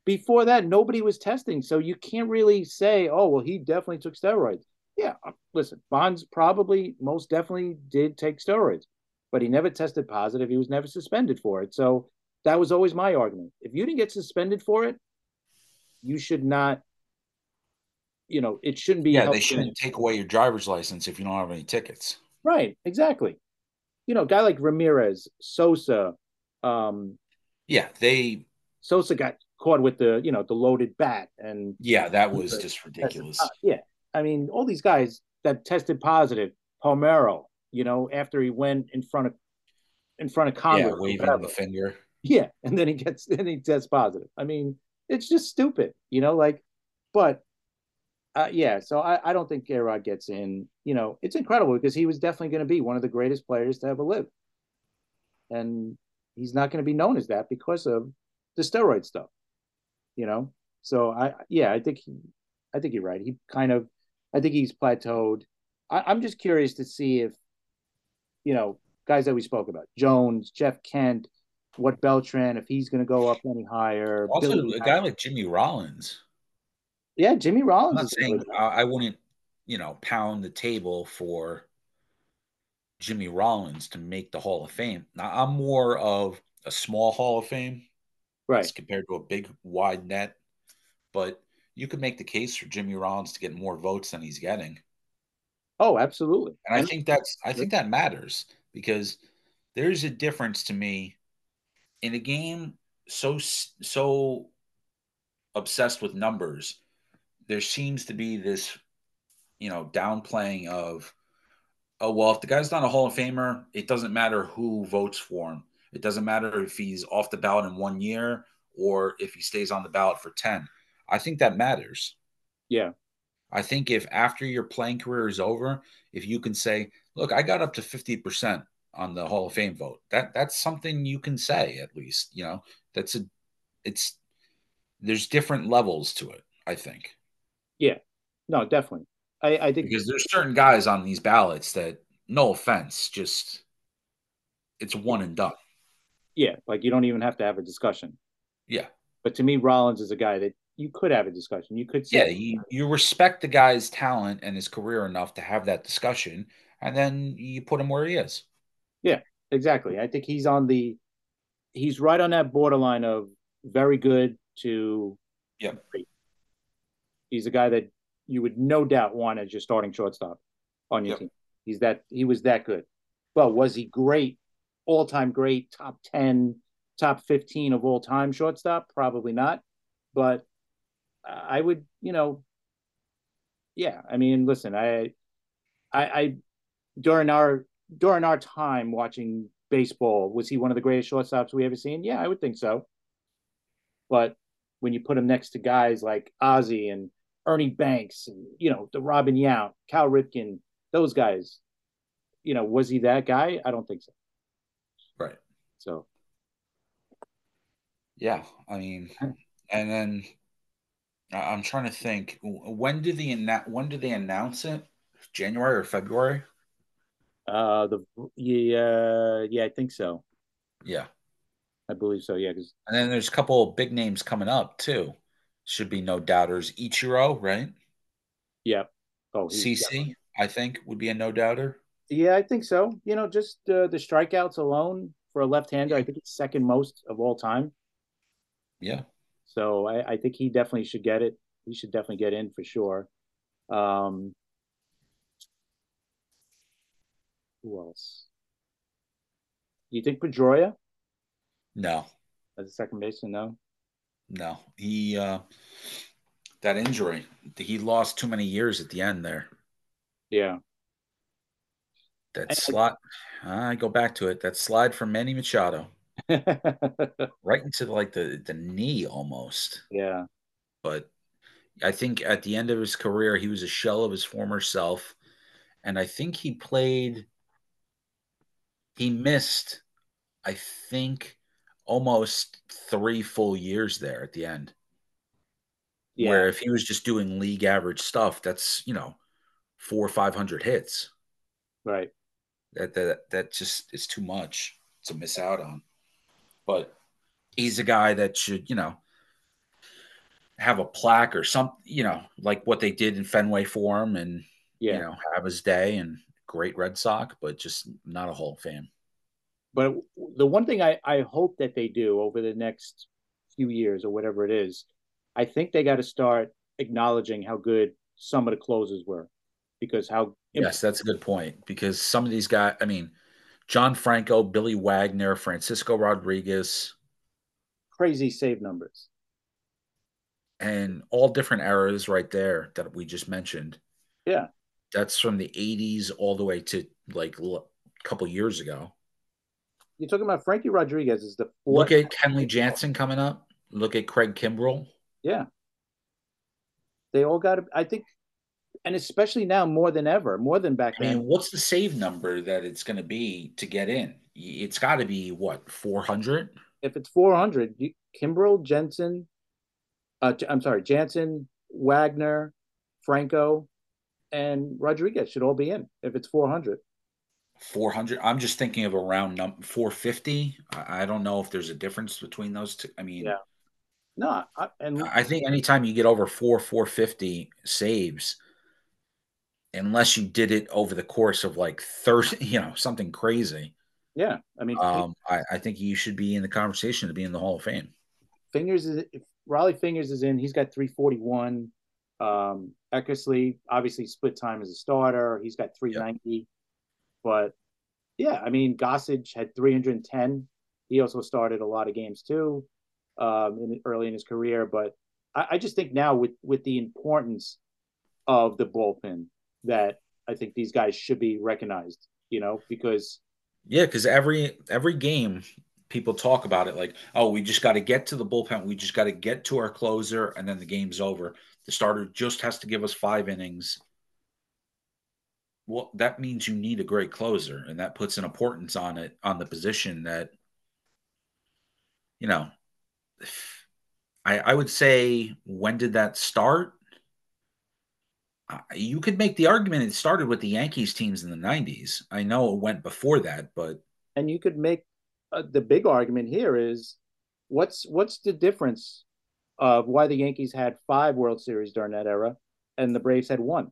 Before that, nobody was testing, so you can't really say, "Oh, well, he definitely took steroids." Yeah, uh, listen, Bonds probably most definitely did take steroids, but he never tested positive. He was never suspended for it. So that was always my argument. If you didn't get suspended for it, you should not. You know, it shouldn't be. Yeah, they shouldn't take away your driver's license if you don't have any tickets. Right. Exactly. You know, a guy like Ramirez, Sosa. Um, yeah, they. Sosa got caught with the you know the loaded bat and. Yeah, that was just ridiculous. Yeah, I mean, all these guys that tested positive, Palmeiro, you know, after he went in front of in front of Congress, yeah, waving the finger. Yeah, and then he gets then he tests positive. I mean, it's just stupid, you know. Like, but uh, yeah, so I, I don't think A Rod gets in. You know, it's incredible because he was definitely going to be one of the greatest players to ever live, and he's not going to be known as that because of the steroid stuff. You know, so I yeah, I think he, I think you're right. He kind of, I think he's plateaued. I, I'm just curious to see if, you know, guys that we spoke about, Jones, Jeff Kent what Beltran, if he's going to go up any higher. Also, Billy a guy like Jimmy Rollins. Yeah, Jimmy Rollins. I'm not saying I wouldn't, you know, pound the table for Jimmy Rollins to make the Hall of Fame. Now, I'm more of a small Hall of Fame, right, as compared to a big wide net. But you could make the case for Jimmy Rollins to get more votes than he's getting. Oh, absolutely. And I think that's I think that matters because there's a difference to me in a game so so obsessed with numbers, there seems to be this, you know, downplaying of, oh well, if the guy's not a Hall of Famer, it doesn't matter who votes for him. It doesn't matter if he's off the ballot in one year or if he stays on the ballot for ten. I think that matters. Yeah. I think if after your playing career is over, if you can say, look, I got up to 50%, on the Hall of Fame vote. That that's something you can say at least. You know, that's a it's there's different levels to it. I think. Yeah, no, definitely. I, I think because there's certain guys on these ballots that, no offense, just it's one and done. Yeah, like you don't even have to have a discussion. Yeah. But to me, Rollins is a guy that you could have a discussion. You could say, yeah, you, you respect the guy's talent and his career enough to have that discussion, and then you put him where he is. Yeah, exactly. I think he's on the he's right on that borderline of very good to yeah. Great. He's a guy that you would no doubt want as your starting shortstop on your yep. team. He's that he was that good. Well, was he great? All time great, top 10, top 15 of all time shortstop? Probably not. But I would, you know, yeah. I mean, listen, I, I, I during our during our time watching baseball, was he one of the greatest shortstops we ever seen? Yeah, I would think so. but when you put him next to guys like Ozzie and Ernie Banks and you know the Robin Yount, Cal Ripken, those guys, you know, was he that guy? I don't think so. Right. So. Yeah, I mean, and then I'm trying to think when did the when did they announce it? January or February? Uh, the yeah, yeah, I think so. Yeah, I believe so. Yeah, because and then there's a couple of big names coming up too. Should be no doubters. Ichiro, right? Yeah. Oh, CC, I think would be a no doubter. Yeah, I think so. You know, just uh, the strikeouts alone for a left-hander, I think it's second most of all time. Yeah. So I, I think he definitely should get it. He should definitely get in for sure. Um, who else? You think Pedroia? No. As a second baseman, no. No, he uh, that injury. He lost too many years at the end there. Yeah. That slot. I go back to it. That slide from Manny Machado. right into like the the knee almost. Yeah. But I think at the end of his career, he was a shell of his former self, and I think he played. He missed, I think, almost three full years there at the end. Yeah. Where if he was just doing league average stuff, that's you know, four or five hundred hits. Right. That that that just is too much to miss out on but he's a guy that should, you know, have a plaque or some, you know, like what they did in Fenway for him and, yeah. you know, have his day and great Red Sox, but just not a Hall of Fame. But the one thing I, I hope that they do over the next few years or whatever it is, I think they got to start acknowledging how good some of the closes were because how. Yes, that's a good point because some of these guys, I mean, John Franco, Billy Wagner, Francisco Rodriguez. Crazy save numbers. And all different eras right there that we just mentioned. Yeah. That's from the 80s all the way to like a couple years ago. You're talking about Frankie Rodriguez is the fourth. Look at Kenley Jansen coming up. Look at Craig Kimbrel. Yeah. They all got, I think and especially now more than ever, more than back I then. mean, what's the save number that it's going to be to get in? It's got to be what 400. If it's 400, Kimbrel, Jensen, uh, I'm sorry, Jansen, Wagner, Franco, and Rodriguez should all be in. If it's 400. 400. I'm just thinking of a round number 450. I, I don't know if there's a difference between those two. I mean, yeah. No, I, and I think anytime you get over four 450 saves, unless you did it over the course of like 30, you know, something crazy. Yeah. I mean, um, I, I think you should be in the conversation to be in the Hall of Fame. Fingers is if Rollie Fingers is in, he's got 341. Um, Eckersley obviously split time as a starter. He's got 390. Yep. But yeah, I mean, Gossage had 310. He also started a lot of games too, um, in, early in his career. But I, I just think now with with the importance of the bullpen, that I think these guys should be recognized, you know, because yeah, because every every game people talk about it like, oh, we just got to get to the bullpen, we just got to get to our closer, and then the game's over. The starter just has to give us five innings. Well, that means you need a great closer, and that puts an importance on it on the position that, you know, I I would say when did that start? You could make the argument it started with the Yankees teams in the 90s. I know it went before that, but and you could make uh, the big argument here is what's what's the difference of why the Yankees had five World Series during that era and the Braves had one?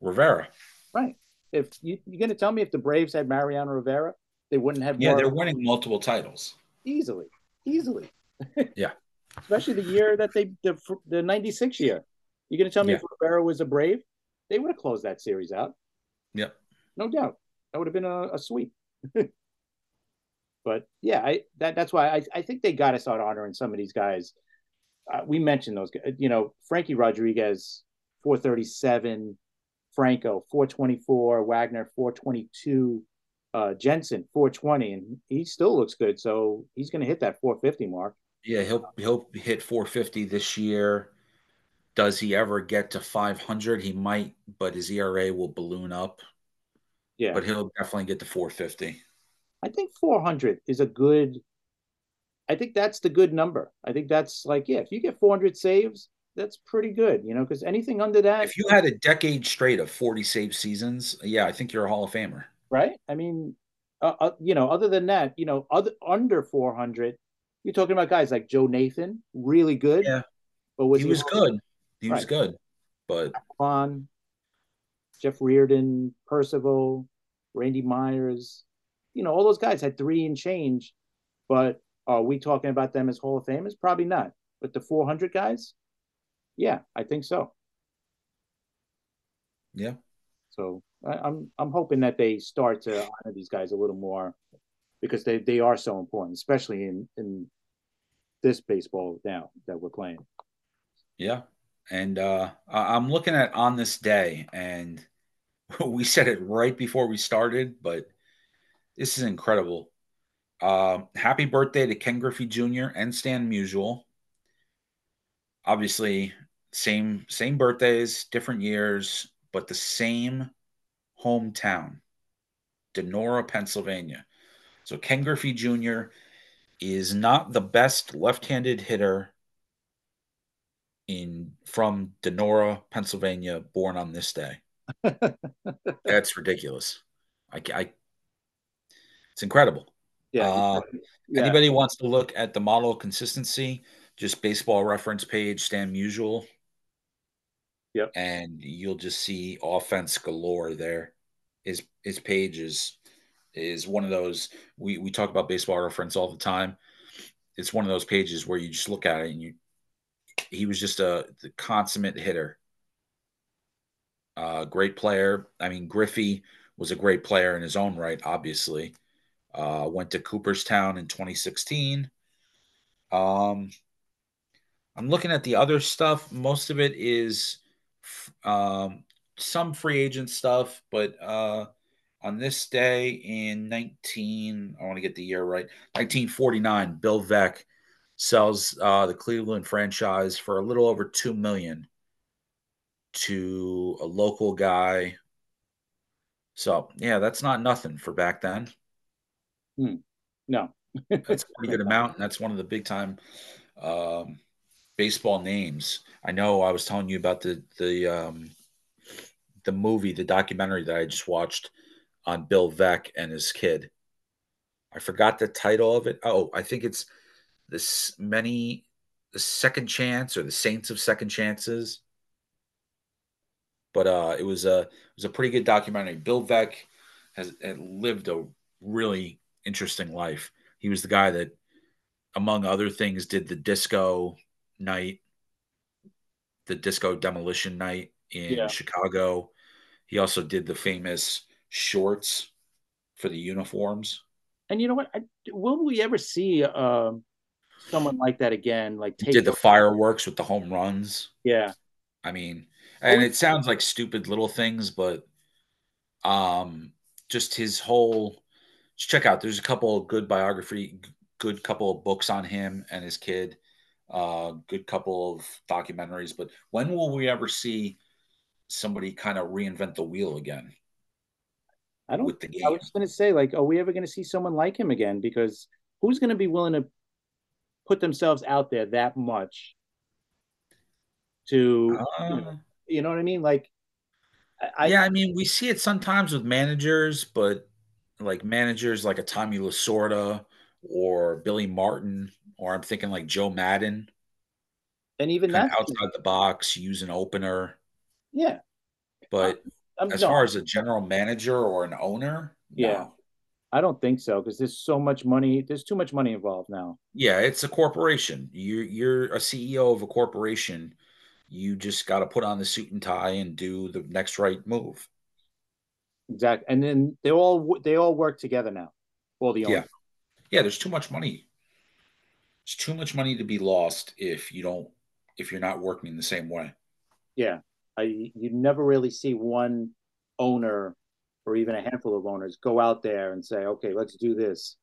Rivera. Right. If you, you're going to tell me if the Braves had Mariano Rivera, they wouldn't have. Yeah, they're winning multiple titles easily, easily. yeah. Especially the year that they the the '96 year. You're going to tell me yeah. if Rivera was a Brave? They would have closed that series out. Yep. No doubt. That would have been a, a sweep. but yeah, I that that's why I, I think they got to start honoring some of these guys. Uh, we mentioned those guys. You know, Frankie Rodriguez, 437, Franco, 424, Wagner, 422, uh, Jensen, 420, and he still looks good. So he's going to hit that 450 mark. Yeah, he'll he'll hit 450 this year. Does he ever get to 500? He might, but his ERA will balloon up. Yeah, but he'll definitely get to 450. I think 400 is a good. I think that's the good number. I think that's like yeah, if you get 400 saves, that's pretty good, you know, because anything under that. If you had a decade straight of 40 save seasons, yeah, I think you're a Hall of Famer. Right? I mean, uh, uh, you know, other than that, you know, other under 400, you're talking about guys like Joe Nathan, really good. Yeah. But was he, he was good. He right. was good. But Juan, Jeff Reardon, Percival, Randy Myers, you know, all those guys had three and change. But are we talking about them as Hall of Famers? Probably not. But the 400 guys, yeah, I think so. Yeah. So I, am I'm, I'm hoping that they start to honor these guys a little more because they, they are so important, especially in in this baseball now that we're playing. Yeah, and uh, I'm looking at on this day, and we said it right before we started, but this is incredible. Uh, happy birthday to Ken Griffey Jr. and Stan Musial. Obviously, same same birthdays, different years, but the same hometown, Donora, Pennsylvania. So Ken Griffey Jr. is not the best left-handed hitter in from Donora, Pennsylvania, born on this day. That's ridiculous. I, I, it's incredible. Yeah, uh, yeah. Anybody wants to look at the model consistency, just baseball reference page, Stan Musial. Yep. And you'll just see offense galore there. His his page is is one of those we, we talk about baseball reference all the time. It's one of those pages where you just look at it and you he was just a consummate hitter. Uh, great player. I mean, Griffey was a great player in his own right, obviously. Uh, went to Cooperstown in 2016. Um, I'm looking at the other stuff. Most of it is um, some free agent stuff, but uh, on this day in 19, I want to get the year right, 1949, Bill Veeck sells uh, the Cleveland franchise for a little over two million to a local guy. So yeah, that's not nothing for back then. Hmm. No, that's a pretty good amount, and that's one of the big time um, baseball names. I know I was telling you about the the um, the movie, the documentary that I just watched on Bill Veeck and his kid. I forgot the title of it. Oh, I think it's this many the second chance or the Saints of Second Chances. But uh, it was a it was a pretty good documentary. Bill Veeck has lived a really interesting life. He was the guy that, among other things, did the disco night, the disco demolition night in yeah. Chicago. He also did the famous shorts for the uniforms. And you know what? I, will we ever see um, someone like that again. Like did the fireworks with the home runs. Yeah. I mean, and it sounds like stupid little things, but um, just his whole. Just check out. There's a couple of good biography, good couple of books on him and his kid. Uh, good couple of documentaries. But when will we ever see somebody kind of reinvent the wheel again? I don't. I was going to say, like, are we ever going to see someone like him again? Because who's going to be willing to put themselves out there that much to uh, you, know, you, know, what I mean? Like I, Yeah, I mean we see it sometimes with managers, but like managers like a Tommy Lasorda or Billy Martin, or I'm thinking like Joe Maddon. And even that outside the box, use an opener. Yeah. But I'm, as no. far as a general manager or an owner, yeah. No. I don't think so because there's so much money. There's too much money involved now. Yeah, it's a corporation. You're you're a CEO of a corporation. You just got to put on the suit and tie and do the next right move. Exactly, and then they all they all work together now. All the owners. yeah, yeah. There's too much money. It's too much money to be lost if you don't if you're not working in the same way. Yeah, I you never really see one owner or even a handful of owners go out there and say, okay, let's do this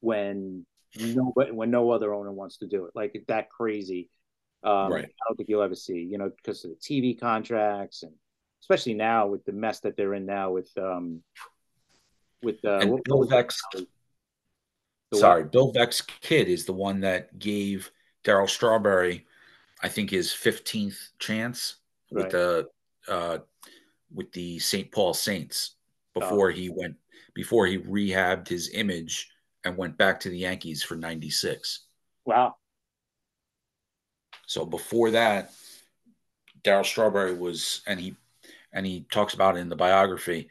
when nobody when no other owner wants to do it. Like that crazy. Um, Right. I don't think you'll ever see, you know, because of the TV contracts and especially now with the mess that they're in now with um with uh And what- Bill what Veeck's, sorry, Bill Veeck's kid is the one that gave Daryl Strawberry, I think, his 15th chance with Right. the uh, with the St. Paul Saints Oh. before he went before he rehabbed his image and went back to the Yankees for 96. Wow. So before that, Daryl Strawberry was, and he and he talks about it in the biography.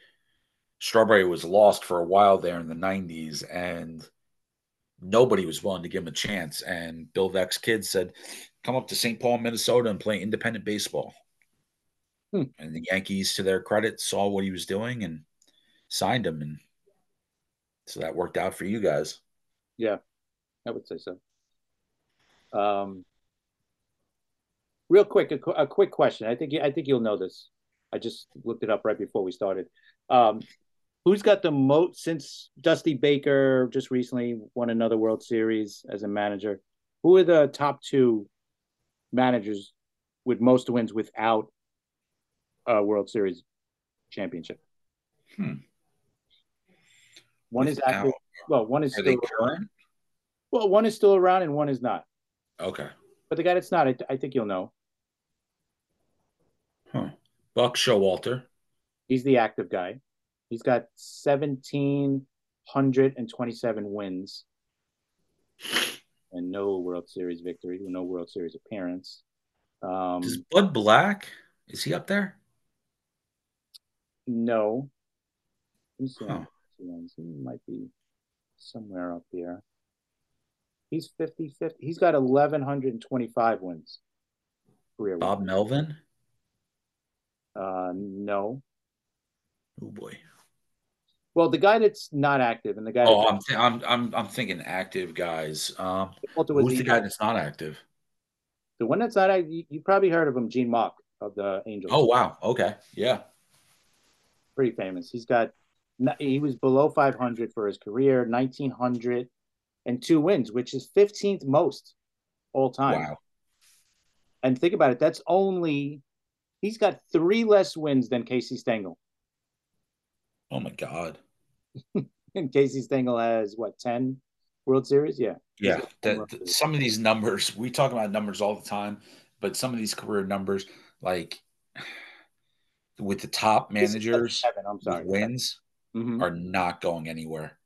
Strawberry was lost for a while there in the '90s, and nobody was willing to give him a chance. And Bill Veeck's kid said, "Come up to St. Paul, Minnesota, and play independent baseball." Hmm. And the Yankees, to their credit, saw what he was doing and signed him, and so that worked out for you guys. Yeah, I would say so. Um, real quick, a, a quick question. I think you- I think you'll know this. I just looked it up right before we started. Um, who's got the most since Dusty Baker just recently won another World Series as a manager? Who are the top two managers with most wins without a World Series championship? Hmm. One is Without- active. Well, one is still current? well, one is still around and one is not. Okay. But the guy that's not, I, I think you'll know. Huh. Buck Showalter. He's the active guy. He's got 1,727 wins and no World Series victory, no World Series appearance. Um, Is Bud Black? Is he up there? no. Let me see Huh. Many he might be somewhere up there. He's 50 50. He's got 1,125 wins. Career Bob wins. Melvin? Uh, no. Oh boy. Well, the guy that's not active and the guy Oh, I'm th- I'm I'm I'm thinking active guys. Um, who's the guy that's not active? The one that's not active, you, you probably heard of him, Gene Mauch of the Angels. Oh wow. Okay. Yeah. pretty famous. He's got he was below 500 for his career, 1900 and two wins, which is 15th most all time. Wow. And think about it, that's only he's got three less wins than Casey Stengel. Oh my God. And Casey Stengel has what 10 World Series? Yeah. Yeah. That, Series. some of these numbers we talk about numbers all the time, but some of these career numbers, like with the top managers Seven, I'm sorry. wins, Mhm. are not going anywhere.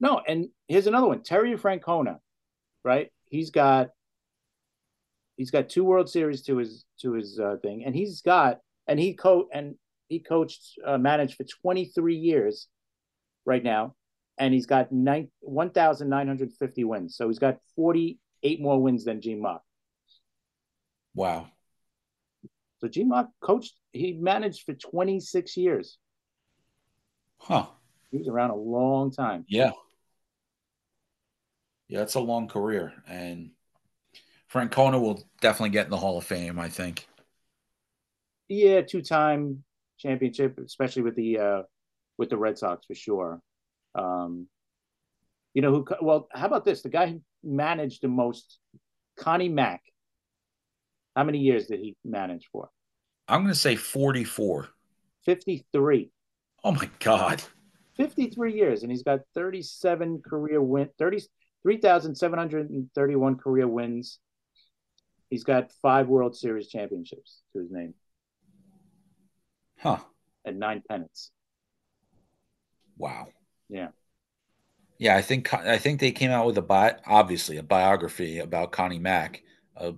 No, and here's another one. Terry Francona, right? He's got he's got two World Series to his to his uh, thing, and he's got and he co and he coached uh, managed for 23 years right now, and he's got nine 1,950 wins. So he's got 48 more wins than Gene Mauch. Wow. So Gene Mauch coached, he managed for 26 years. Huh. He was around a long time. Yeah. Yeah, it's a long career. And Francona will definitely get in the Hall of Fame, I think. Yeah, two time championship, especially with the uh with the Red Sox for sure. Um you know who well, how about this? The guy who managed the most Connie Mack. How many years did he manage for? I'm going to say 44. 53. Oh my God. 53 years and he's got 37 career win 30 3,731 career wins. He's got 5 World Series championships to his name Huh. and 9 pennants. Wow. Yeah. Yeah, I think I think they came out with a bi- obviously a biography about Connie Mack, uh,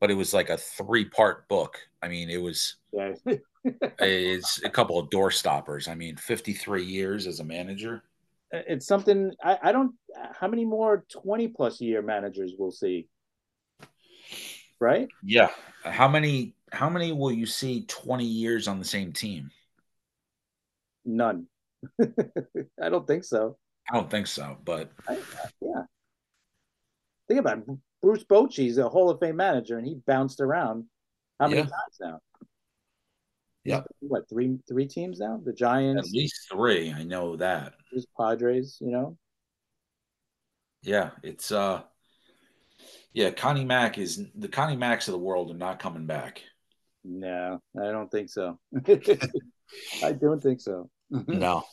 but it was like a three part book. I mean, it was Yeah. it's a couple of door stoppers. I mean, 53 years as a manager. it's something I, I don't how many more 20 plus year managers we'll see right Yeah. How many how many will you see 20 years on the same team? none i don't think so I don't think so, but I, yeah think about it. bruce bochy's a hall of fame manager and he bounced around how many Yeah. times now Yeah. what three three teams now the Giants. at least three. I know that. There's padres you know Yeah, it's uh yeah, Connie Mack is the Connie Macks of the world are not coming back. No, I don't think so. I don't think so. no.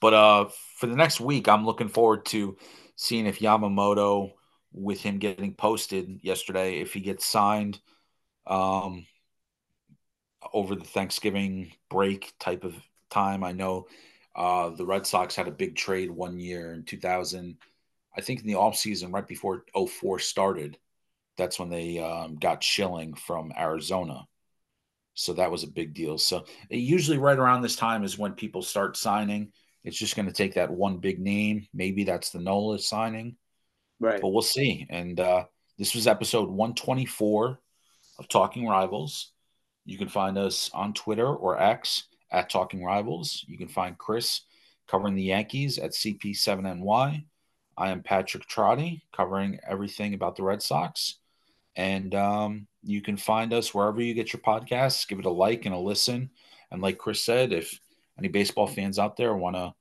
But uh for the next week, I'm looking forward to seeing if Yamamoto with him getting posted yesterday, if he gets signed um over the Thanksgiving break type of time. I know uh the Red Sox had a big trade one year in 2000 I think in the off season right before 04 started, that's when they um, got Schilling from Arizona. So that was a big deal. So usually right around this time is when people start signing. It's just going to take that one big name. Maybe that's the Nola signing. Right. But we'll see. And uh, this was episode 124 of Talking Rivals. You can find us on Twitter or X at Talking Rivals. You can find Chris covering the Yankees at CP7NY. I am Patrick Trotty, covering everything about the Red Sox. And um, you can find us wherever you get your podcasts. Give it a like and a listen. And like Chris said, if any baseball fans out there want to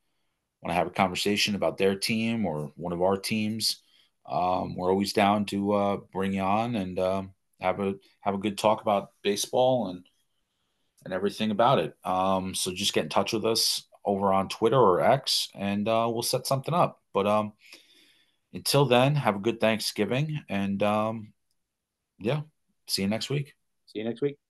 want to have a conversation about their team or one of our teams, um, we're always down to uh, bring you on and uh, have a have a good talk about baseball and and everything about it. Um, so just get in touch with us over on Twitter or X, and uh, we'll set something up. But um, until then, have a good Thanksgiving, and um, yeah, see you next week. See you next week.